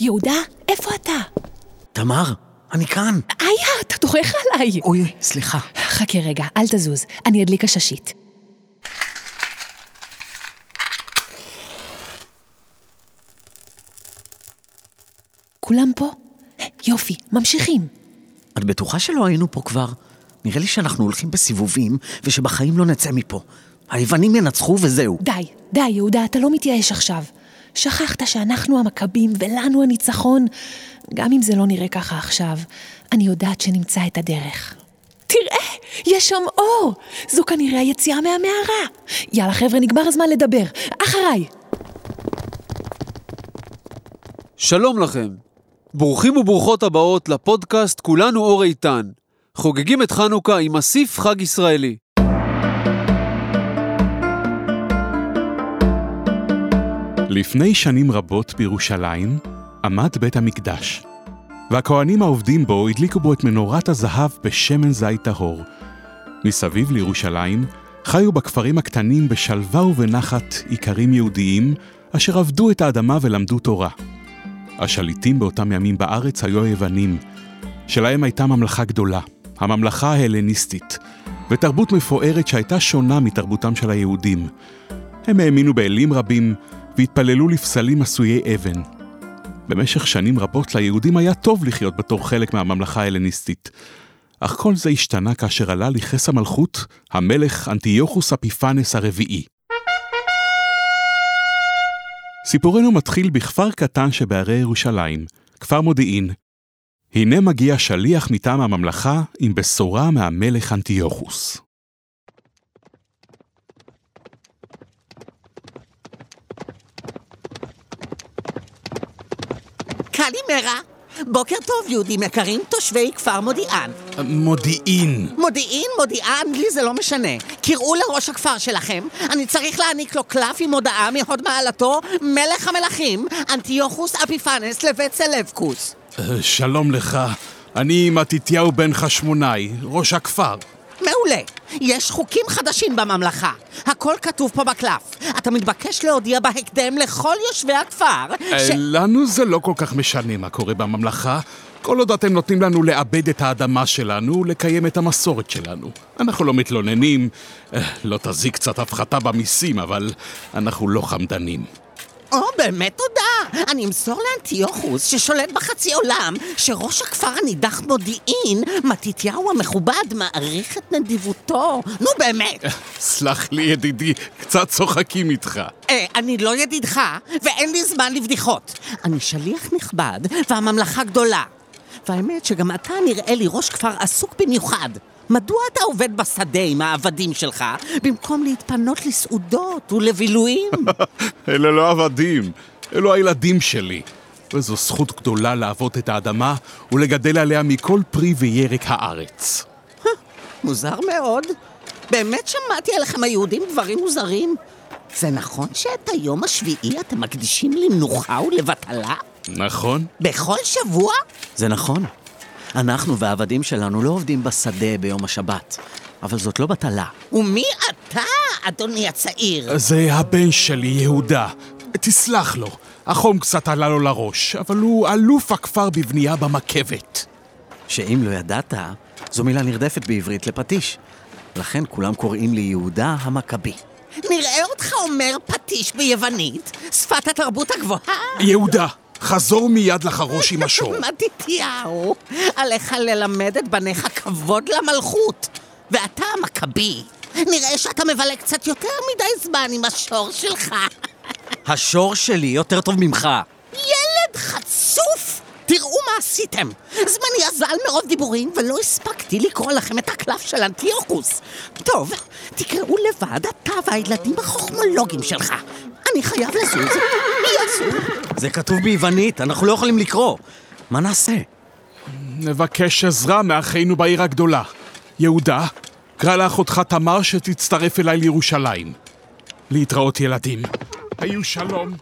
יהודה, איפה אתה? תמר, אני כאן. איה, אתה דורך עליי. אוי, סליחה. חכה רגע, אל תזוז, אני אדליק עששית. כולם פה? יופי, ממשיכים. את בטוחה שלא היינו פה כבר? נראה לי שאנחנו הולכים בסיבובים, ושבחיים לא נצא מפה. היוונים ינצחו וזהו. די, די, יהודה, אתה לא מתייאש עכשיו. שכחת שאנחנו המכבים ולנו הניצחון? גם אם זה לא נראה ככה עכשיו, אני יודעת שנמצא את הדרך. תראה, יש שם אור! זו כנראה היציאה מהמערה. יאללה, חבר'ה, נגמר הזמן לדבר. אחריי. שלום לכם. ברוכים וברוכות הבאות לפודקאסט כולנו אור איתן. חוגגים את חנוכה עם אסיף חג ישראלי. לפני שנים רבות בירושלים עמד בית המקדש, והכהנים העובדים בו הדליקו בו את מנורת הזהב בשמן זית טהור. מסביב לירושלים חיו בכפרים הקטנים בשלווה ובנחת איכרים יהודיים אשר עבדו את האדמה ולמדו תורה. השליטים באותם ימים בארץ היו היוונים, שלהם הייתה ממלכה גדולה, הממלכה ההלניסטית, ותרבות מפוארת שהייתה שונה מתרבותם של היהודים. הם האמינו באלים רבים והתפללו לפסלים עשויי אבן. במשך שנים רבות ליהודים היה טוב לחיות בתור חלק מהממלכה ההלניסטית. אך כל זה השתנה כאשר עלה לכס המלכות המלך אנטיוכוס אפיפנס הרביעי. סיפורנו מתחיל בכפר קטן שבהרי ירושלים, כפר מודיעין. הנה מגיע שליח מטעם הממלכה עם בשורה מהמלך אנטיוכוס. קלימרה. בוקר טוב, יהודים יקרים, תושבי כפר מודיען. מודיעין. מודיעין, מודיען, לי זה לא משנה. קראו לראש הכפר שלכם, אני צריך להעניק לו קלף עם הודעה מהוד מעלתו, מלך המלכים, אנטיוכוס אפיפנס לבית סלבקוס. אה, שלום לך, אני מתתיהו בן חשמונאי, ראש הכפר. מעולה. יש חוקים חדשים בממלכה. הכל כתוב פה בקלף. אתה מתבקש להודיע בהקדם לכל יושבי הכפר ש... לנו זה לא כל כך משנה מה קורה בממלכה. כל עוד אתם נותנים לנו לעבד את האדמה שלנו ולקיים את המסורת שלנו. אנחנו לא מתלוננים, אה, לא תזיק קצת הפחתה במיסים, אבל אנחנו לא חמדנים. או, באמת תודה. אני אמסור לאנטיוכוס, ששולט בחצי עולם, שראש הכפר הנידח מודיעין, מתתיהו המכובד, מעריך את נדיבותו. נו, באמת. סלח לי, ידידי, קצת צוחקים איתך. אה, אני לא ידידך, ואין לי זמן לבדיחות. אני שליח נכבד, והממלכה גדולה. והאמת שגם אתה נראה לי ראש כפר עסוק במיוחד. מדוע אתה עובד בשדה עם העבדים שלך, במקום להתפנות לסעודות ולבילויים? אלה לא עבדים, אלו הילדים שלי. וזו זכות גדולה לעבוד את האדמה ולגדל עליה מכל פרי וירק הארץ. מוזר מאוד. באמת שמעתי עליכם היהודים דברים מוזרים. זה נכון שאת היום השביעי אתם מקדישים למנוחה ולבטלה? נכון. בכל שבוע? זה נכון. אנחנו והעבדים שלנו לא עובדים בשדה ביום השבת, אבל זאת לא בטלה. ומי אתה, אדוני הצעיר? זה הבן שלי, יהודה. תסלח לו, החום קצת עלה לו לראש, אבל הוא אלוף הכפר בבנייה במקבת. שאם לא ידעת, זו מילה נרדפת בעברית לפטיש. לכן כולם קוראים לי יהודה המכבי. נראה אותך אומר פטיש ביוונית, שפת התרבות הגבוהה. יהודה, חזור מיד לחרוש עם השור. מתתיהו, עליך ללמד את בניך כבוד למלכות. ואתה המכבי, נראה שאתה מבלה קצת יותר מדי זמן עם השור שלך. השור שלי יותר טוב ממך. ילד חצוף! תראו מה עשיתם! זמני אזל מרוב דיבורים, ולא הספקתי לקרוא לכם את הקלף של אנטיוכוס. טוב, תקראו לבד אתה והילדים החוכמולוגים שלך. אני חייב לזוז. מי יזוז? זה כתוב ביוונית, אנחנו לא יכולים לקרוא. מה נעשה? נבקש עזרה מאחינו בעיר הגדולה. יהודה, קרא לאחותך תמר שתצטרף אליי לירושלים. להתראות ילדים. היו שלום.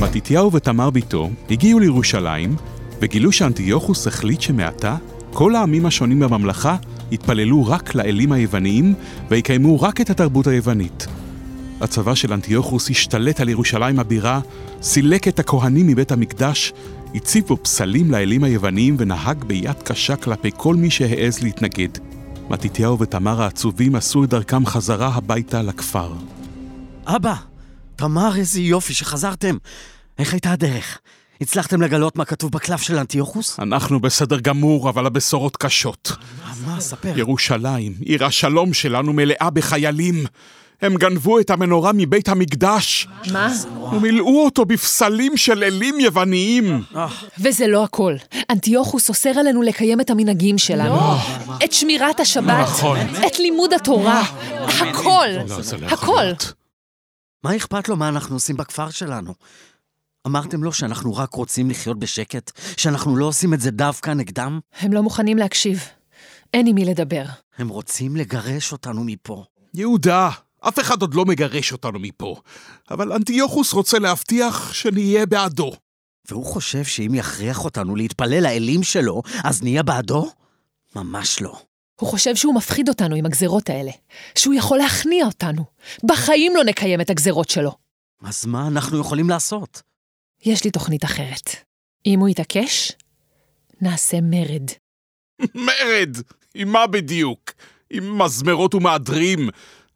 מתתיהו ותמר בתו הגיעו לירושלים וגילו שאנטיוכוס החליט שמעתה כל העמים השונים בממלכה יתפללו רק לאלים היווניים ויקיימו רק את התרבות היוונית. הצבא של אנטיוכוס השתלט על ירושלים הבירה, סילק את הכהנים מבית המקדש, הציב בו פסלים לאלים היווניים ונהג ביד קשה כלפי כל מי שהעז להתנגד. מתתיהו ותמר העצובים עשו את דרכם חזרה הביתה לכפר. אבא, תמר, איזה יופי שחזרתם. איך הייתה הדרך? הצלחתם לגלות מה כתוב בקלף של אנטיוכוס? אנחנו בסדר גמור, אבל הבשורות קשות. מה, ספר. ירושלים, עיר השלום שלנו, מלאה בחיילים. הם גנבו את המנורה מבית המקדש. מה? ומילאו אותו בפסלים של אלים יווניים. וזה לא הכל. אנטיוכוס אוסר עלינו לקיים את המנהגים שלנו. את שמירת השבת. נכון. את לימוד התורה. הכל. לא, לא הכל. להיות. מה אכפת לו מה אנחנו עושים בכפר שלנו? אמרתם לו שאנחנו רק רוצים לחיות בשקט? שאנחנו לא עושים את זה דווקא נגדם? הם לא מוכנים להקשיב. אין עם מי לדבר. הם רוצים לגרש אותנו מפה. יהודה, אף אחד עוד לא מגרש אותנו מפה. אבל אנטיוכוס רוצה להבטיח שנהיה בעדו. והוא חושב שאם יכריח אותנו להתפלל לאלים שלו, אז נהיה בעדו? ממש לא. הוא חושב שהוא מפחיד אותנו עם הגזרות האלה. שהוא יכול להכניע אותנו. בחיים לא נקיים את הגזרות שלו. אז מה אנחנו יכולים לעשות? יש לי תוכנית אחרת. אם הוא יתעקש, נעשה מרד. מרד! עם מה בדיוק? עם מזמרות ומהדרים.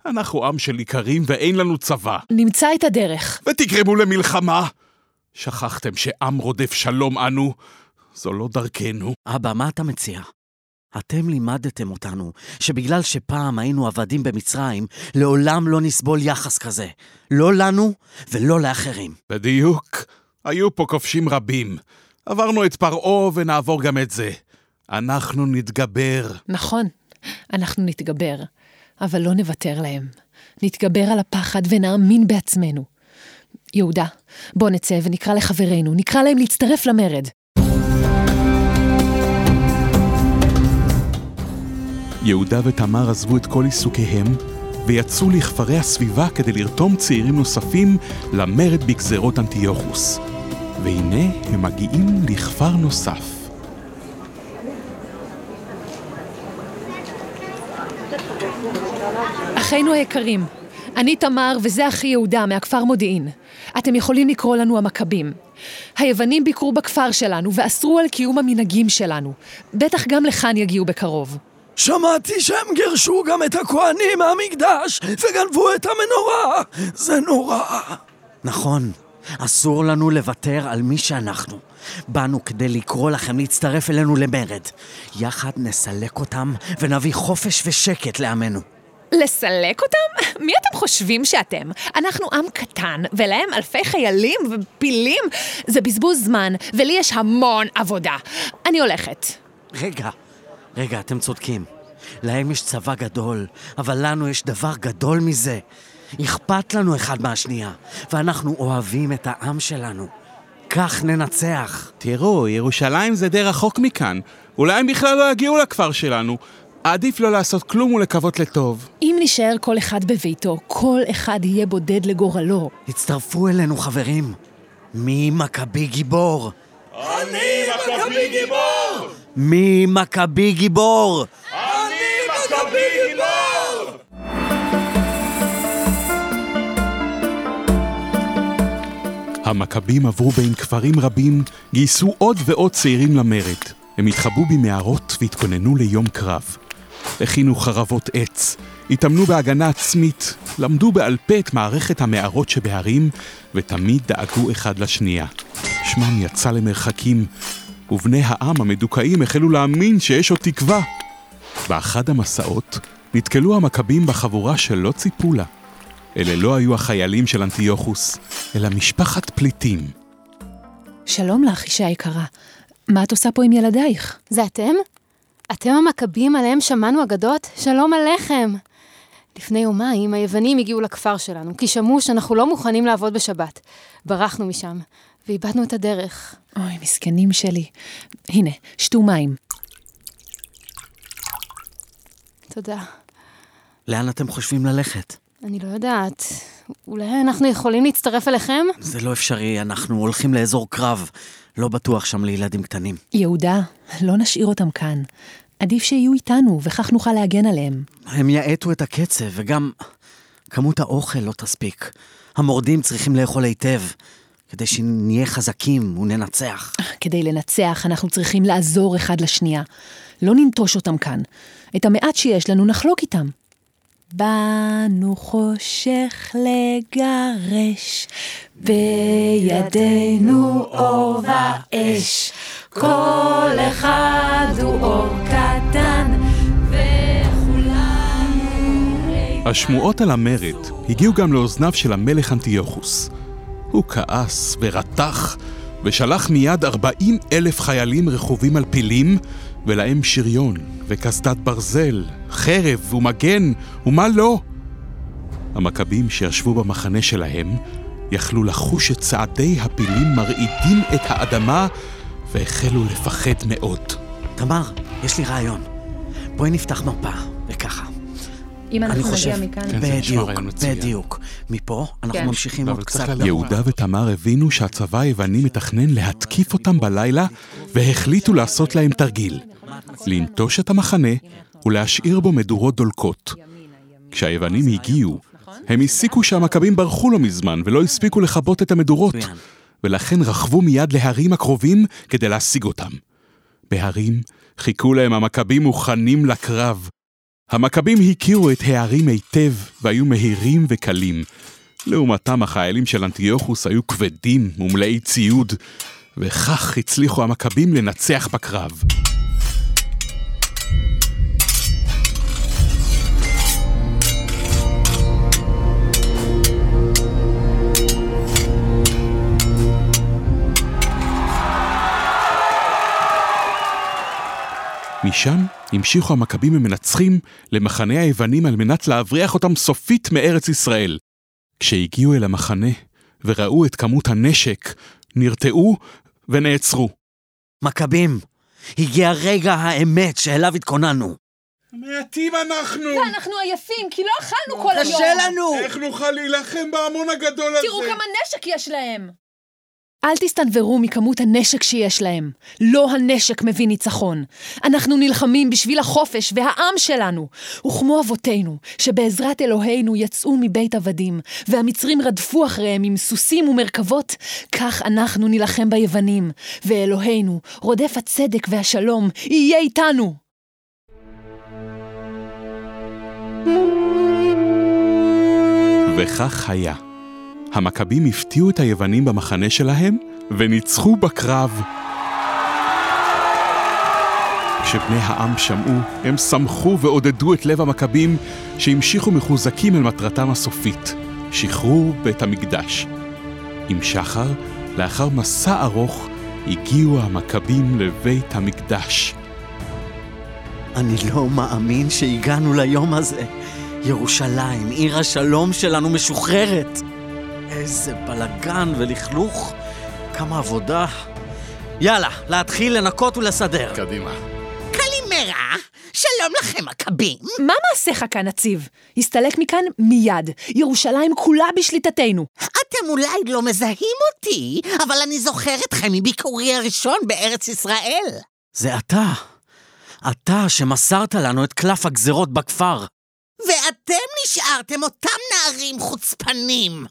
אנחנו עם של איכרים ואין לנו צבא. נמצא את הדרך. ותגרמו למלחמה. שכחתם שעם רודף שלום אנו? זו לא דרכנו. אבא, מה אתה מציע? אתם לימדתם אותנו שבגלל שפעם היינו עבדים במצרים, לעולם לא נסבול יחס כזה. לא לנו ולא לאחרים. בדיוק. היו פה כובשים רבים. עברנו את פרעה ונעבור גם את זה. אנחנו נתגבר. נכון, אנחנו נתגבר, אבל לא נוותר להם. נתגבר על הפחד ונאמין בעצמנו. יהודה, בוא נצא ונקרא לחברינו, נקרא להם להצטרף למרד. יהודה ותמר עזבו את כל עיסוקיהם ויצאו לכפרי הסביבה כדי לרתום צעירים נוספים למרד בגזרות אנטיוכוס. והנה הם מגיעים לכפר נוסף. אחינו היקרים, אני תמר וזה אחי יהודה מהכפר מודיעין. אתם יכולים לקרוא לנו המכבים. היוונים ביקרו בכפר שלנו ואסרו על קיום המנהגים שלנו. בטח גם לכאן יגיעו בקרוב. שמעתי שהם גירשו גם את הכהנים מהמקדש וגנבו את המנורה. זה נורא. נכון, אסור לנו לוותר על מי שאנחנו. באנו כדי לקרוא לכם להצטרף אלינו למרד. יחד נסלק אותם ונביא חופש ושקט לעמנו. לסלק אותם? מי אתם חושבים שאתם? אנחנו עם קטן, ולהם אלפי חיילים ופילים. זה בזבוז זמן, ולי יש המון עבודה. אני הולכת. רגע, רגע, אתם צודקים. להם יש צבא גדול, אבל לנו יש דבר גדול מזה. אכפת לנו אחד מהשנייה, ואנחנו אוהבים את העם שלנו. כך ננצח. תראו, ירושלים זה די רחוק מכאן. אולי הם בכלל לא יגיעו לכפר שלנו. עדיף לא לעשות כלום ולקוות לטוב. אם נישאר כל אחד בביתו, כל אחד יהיה בודד לגורלו. הצטרפו אלינו, חברים. מי מכבי גיבור? אני מכבי גיבור! מי מכבי גיבור? המכבים עברו בין כפרים רבים, גייסו עוד ועוד צעירים למרד. הם התחבאו במערות והתכוננו ליום קרב. הכינו חרבות עץ, התאמנו בהגנה עצמית, למדו בעל פה את מערכת המערות שבהרים, ותמיד דאגו אחד לשנייה. שמם יצא למרחקים, ובני העם המדוכאים החלו להאמין שיש עוד תקווה. באחד המסעות נתקלו המכבים בחבורה שלא ציפו לה. אלה לא היו החיילים של אנטיוכוס, אלא משפחת פליטים. שלום לך, אישה יקרה. מה את עושה פה עם ילדייך? זה אתם? אתם המכבים עליהם שמענו אגדות? שלום עליכם. לפני יומיים היוונים הגיעו לכפר שלנו, כי שמעו שאנחנו לא מוכנים לעבוד בשבת. ברחנו משם, ואיבדנו את הדרך. אוי, מסכנים שלי. הנה, שתו מים. תודה. לאן אתם חושבים ללכת? אני לא יודעת. אולי אנחנו יכולים להצטרף אליכם? זה לא אפשרי, אנחנו הולכים לאזור קרב. לא בטוח שם לילדים קטנים. יהודה, לא נשאיר אותם כאן. עדיף שיהיו איתנו, וכך נוכל להגן עליהם. הם יאטו את הקצב, וגם... כמות האוכל לא תספיק. המורדים צריכים לאכול היטב, כדי שנהיה חזקים וננצח. כדי לנצח, אנחנו צריכים לעזור אחד לשנייה. לא ננטוש אותם כאן. את המעט שיש לנו נחלוק איתם. באנו חושך לגרש, בידינו אור ואש. כל אחד הוא אור קטן, וכולנו... השמועות על המרד הגיעו גם לאוזניו של המלך אנטיוכוס. הוא כעס ורתח, ושלח מיד 40 אלף חיילים רכובים על פילים, ולהם שריון וקסדת ברזל, חרב ומגן, ומה לא. המכבים שישבו במחנה שלהם יכלו לחוש את צעדי הפילים מרעידים את האדמה, והחלו לפחד מאוד. תמר, יש לי רעיון. בואי נפתח מפה, וככה. אם אנחנו נגיע מכאן... כן, בדיוק. בדיוק. מפה אנחנו כן. ממשיכים עוד קצת. יהודה ותמר הבינו שהצבא היווני מתכנן להתקיף אותם בלילה, והחליטו לעשות להם תרגיל. לנטוש את המחנה ולהשאיר בו מדורות דולקות. כשהיוונים הגיעו, הם הסיקו שהמכבים ברחו לא מזמן ולא הספיקו לכבות את המדורות. ולכן רכבו מיד להרים הקרובים כדי להשיג אותם. בהרים חיכו להם המכבים מוכנים לקרב. המכבים הכירו את הערים היטב והיו מהירים וקלים. לעומתם החיילים של אנטיוכוס היו כבדים ומלאי ציוד, וכך הצליחו המכבים לנצח בקרב. משם המשיכו המכבים המנצחים למחנה היוונים על מנת להבריח אותם סופית מארץ ישראל. כשהגיעו אל המחנה וראו את כמות הנשק, נרתעו ונעצרו. מכבים, הגיע רגע האמת שאליו התכוננו. מעטים אנחנו! אנחנו עייפים, כי לא אכלנו כל היום. קשה לנו! איך נוכל להילחם בהמון הגדול הזה? תראו כמה נשק יש להם. אל תסתנוורו מכמות הנשק שיש להם. לא הנשק מביא ניצחון. אנחנו נלחמים בשביל החופש והעם שלנו. וכמו אבותינו, שבעזרת אלוהינו יצאו מבית עבדים, והמצרים רדפו אחריהם עם סוסים ומרכבות, כך אנחנו נילחם ביוונים. ואלוהינו, רודף הצדק והשלום, יהיה איתנו. וכך היה. המכבים הפתיעו את היוונים במחנה שלהם וניצחו בקרב. כשבני העם שמעו, הם שמחו ועודדו את לב המכבים שהמשיכו מחוזקים אל מטרתם הסופית, שחרור בית המקדש. עם שחר, לאחר מסע ארוך, הגיעו המכבים לבית המקדש. אני לא מאמין שהגענו ליום הזה. ירושלים, עיר השלום שלנו, משוחררת. איזה בלגן ולכלוך. כמה עבודה. יאללה, להתחיל לנקות ולסדר. קדימה. קלימרה, שלום לכם מכבים. מה מעשיך כאן, נציב? הסתלק מכאן מיד. ירושלים כולה בשליטתנו. אתם אולי לא מזהים אותי, אבל אני זוכר אתכם מביקורי הראשון בארץ ישראל. זה אתה. אתה שמסרת לנו את קלף הגזרות בכפר. ואתם נשארתם אותם נערים חוצפנים.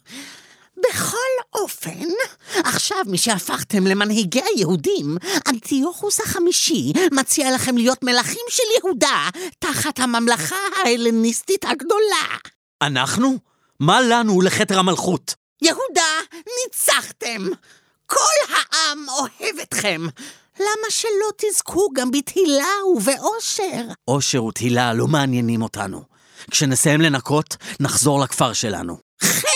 בכל אופן, עכשיו משהפכתם למנהיגי היהודים, אנטיוכוס החמישי מציע לכם להיות מלכים של יהודה תחת הממלכה ההלניסטית הגדולה. אנחנו? מה לנו ולכתר המלכות? יהודה, ניצחתם! כל העם אוהב אתכם. למה שלא תזכו גם בתהילה ובאושר? אושר ותהילה לא מעניינים אותנו. כשנסיים לנקות, נחזור לכפר שלנו. חי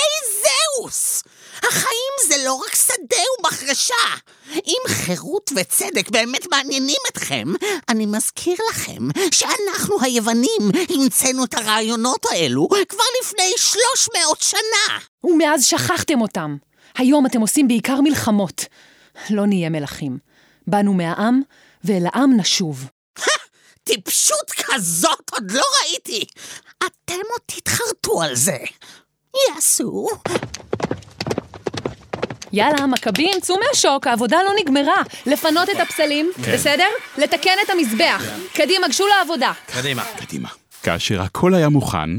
זהוס! החיים זה לא רק שדה ומחרשה. אם חירות וצדק באמת מעניינים אתכם, אני מזכיר לכם שאנחנו היוונים המצאנו את הרעיונות האלו כבר לפני 300 שנה. ומאז שכחתם אותם. היום אתם עושים בעיקר מלחמות. לא נהיה מלכים. באנו מהעם, ואל העם נשוב. טיפשות כזאת עוד לא ראיתי. אתם עוד תתחרטו על זה. יעשו. יאללה, מכבים, צאו מהשוק, העבודה לא נגמרה. לפנות את הפסלים, בסדר? לתקן את המזבח. קדימה, גשו לעבודה. קדימה. קדימה. כאשר הכל היה מוכן,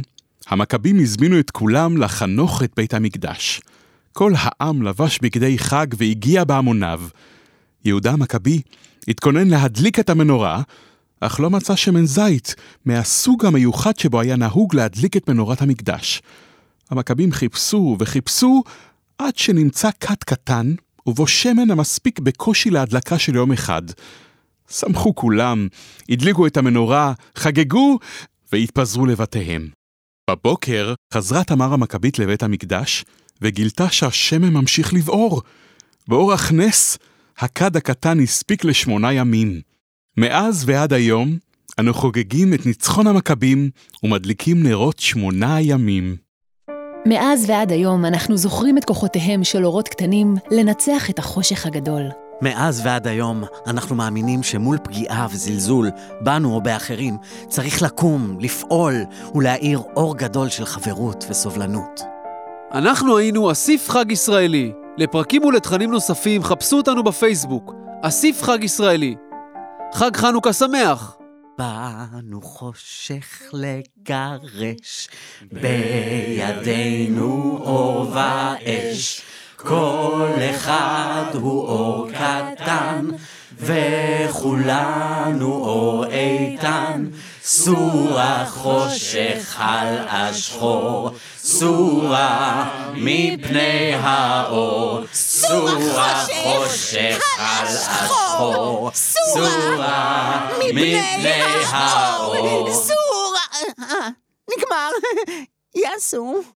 המכבים הזמינו את כולם לחנוך את בית המקדש. כל העם לבש בגדי חג והגיע בהמוניו. יהודה המכבי התכונן להדליק את המנורה, אך לא מצא שמן זית מהסוג המיוחד שבו היה נהוג להדליק את מנורת המקדש. המכבים חיפשו וחיפשו עד שנמצא כת קטן, ובו שמן המספיק בקושי להדלקה של יום אחד. שמחו כולם, הדליקו את המנורה, חגגו והתפזרו לבתיהם. בבוקר חזרה תמר המכבית לבית המקדש, וגילתה שהשמן ממשיך לבעור. באורח נס, הכד הקטן הספיק לשמונה ימים. מאז ועד היום, אנו חוגגים את ניצחון המכבים ומדליקים נרות שמונה ימים. מאז ועד היום אנחנו זוכרים את כוחותיהם של אורות קטנים לנצח את החושך הגדול. מאז ועד היום אנחנו מאמינים שמול פגיעה וזלזול, בנו או באחרים, צריך לקום, לפעול ולהאיר אור גדול של חברות וסובלנות. אנחנו היינו אסיף חג ישראלי. לפרקים ולתכנים נוספים חפשו אותנו בפייסבוק, אסיף חג ישראלי. חג חנוכה שמח! באנו חושך לגרש, בידינו אור ואש. כל אחד הוא אור קטן, וכולנו אור איתן. סורה חושך על השחור, סורה מפני האור. סורה חושך על השחור, סורה מפני האור. סורה! אה, נגמר. יעשו.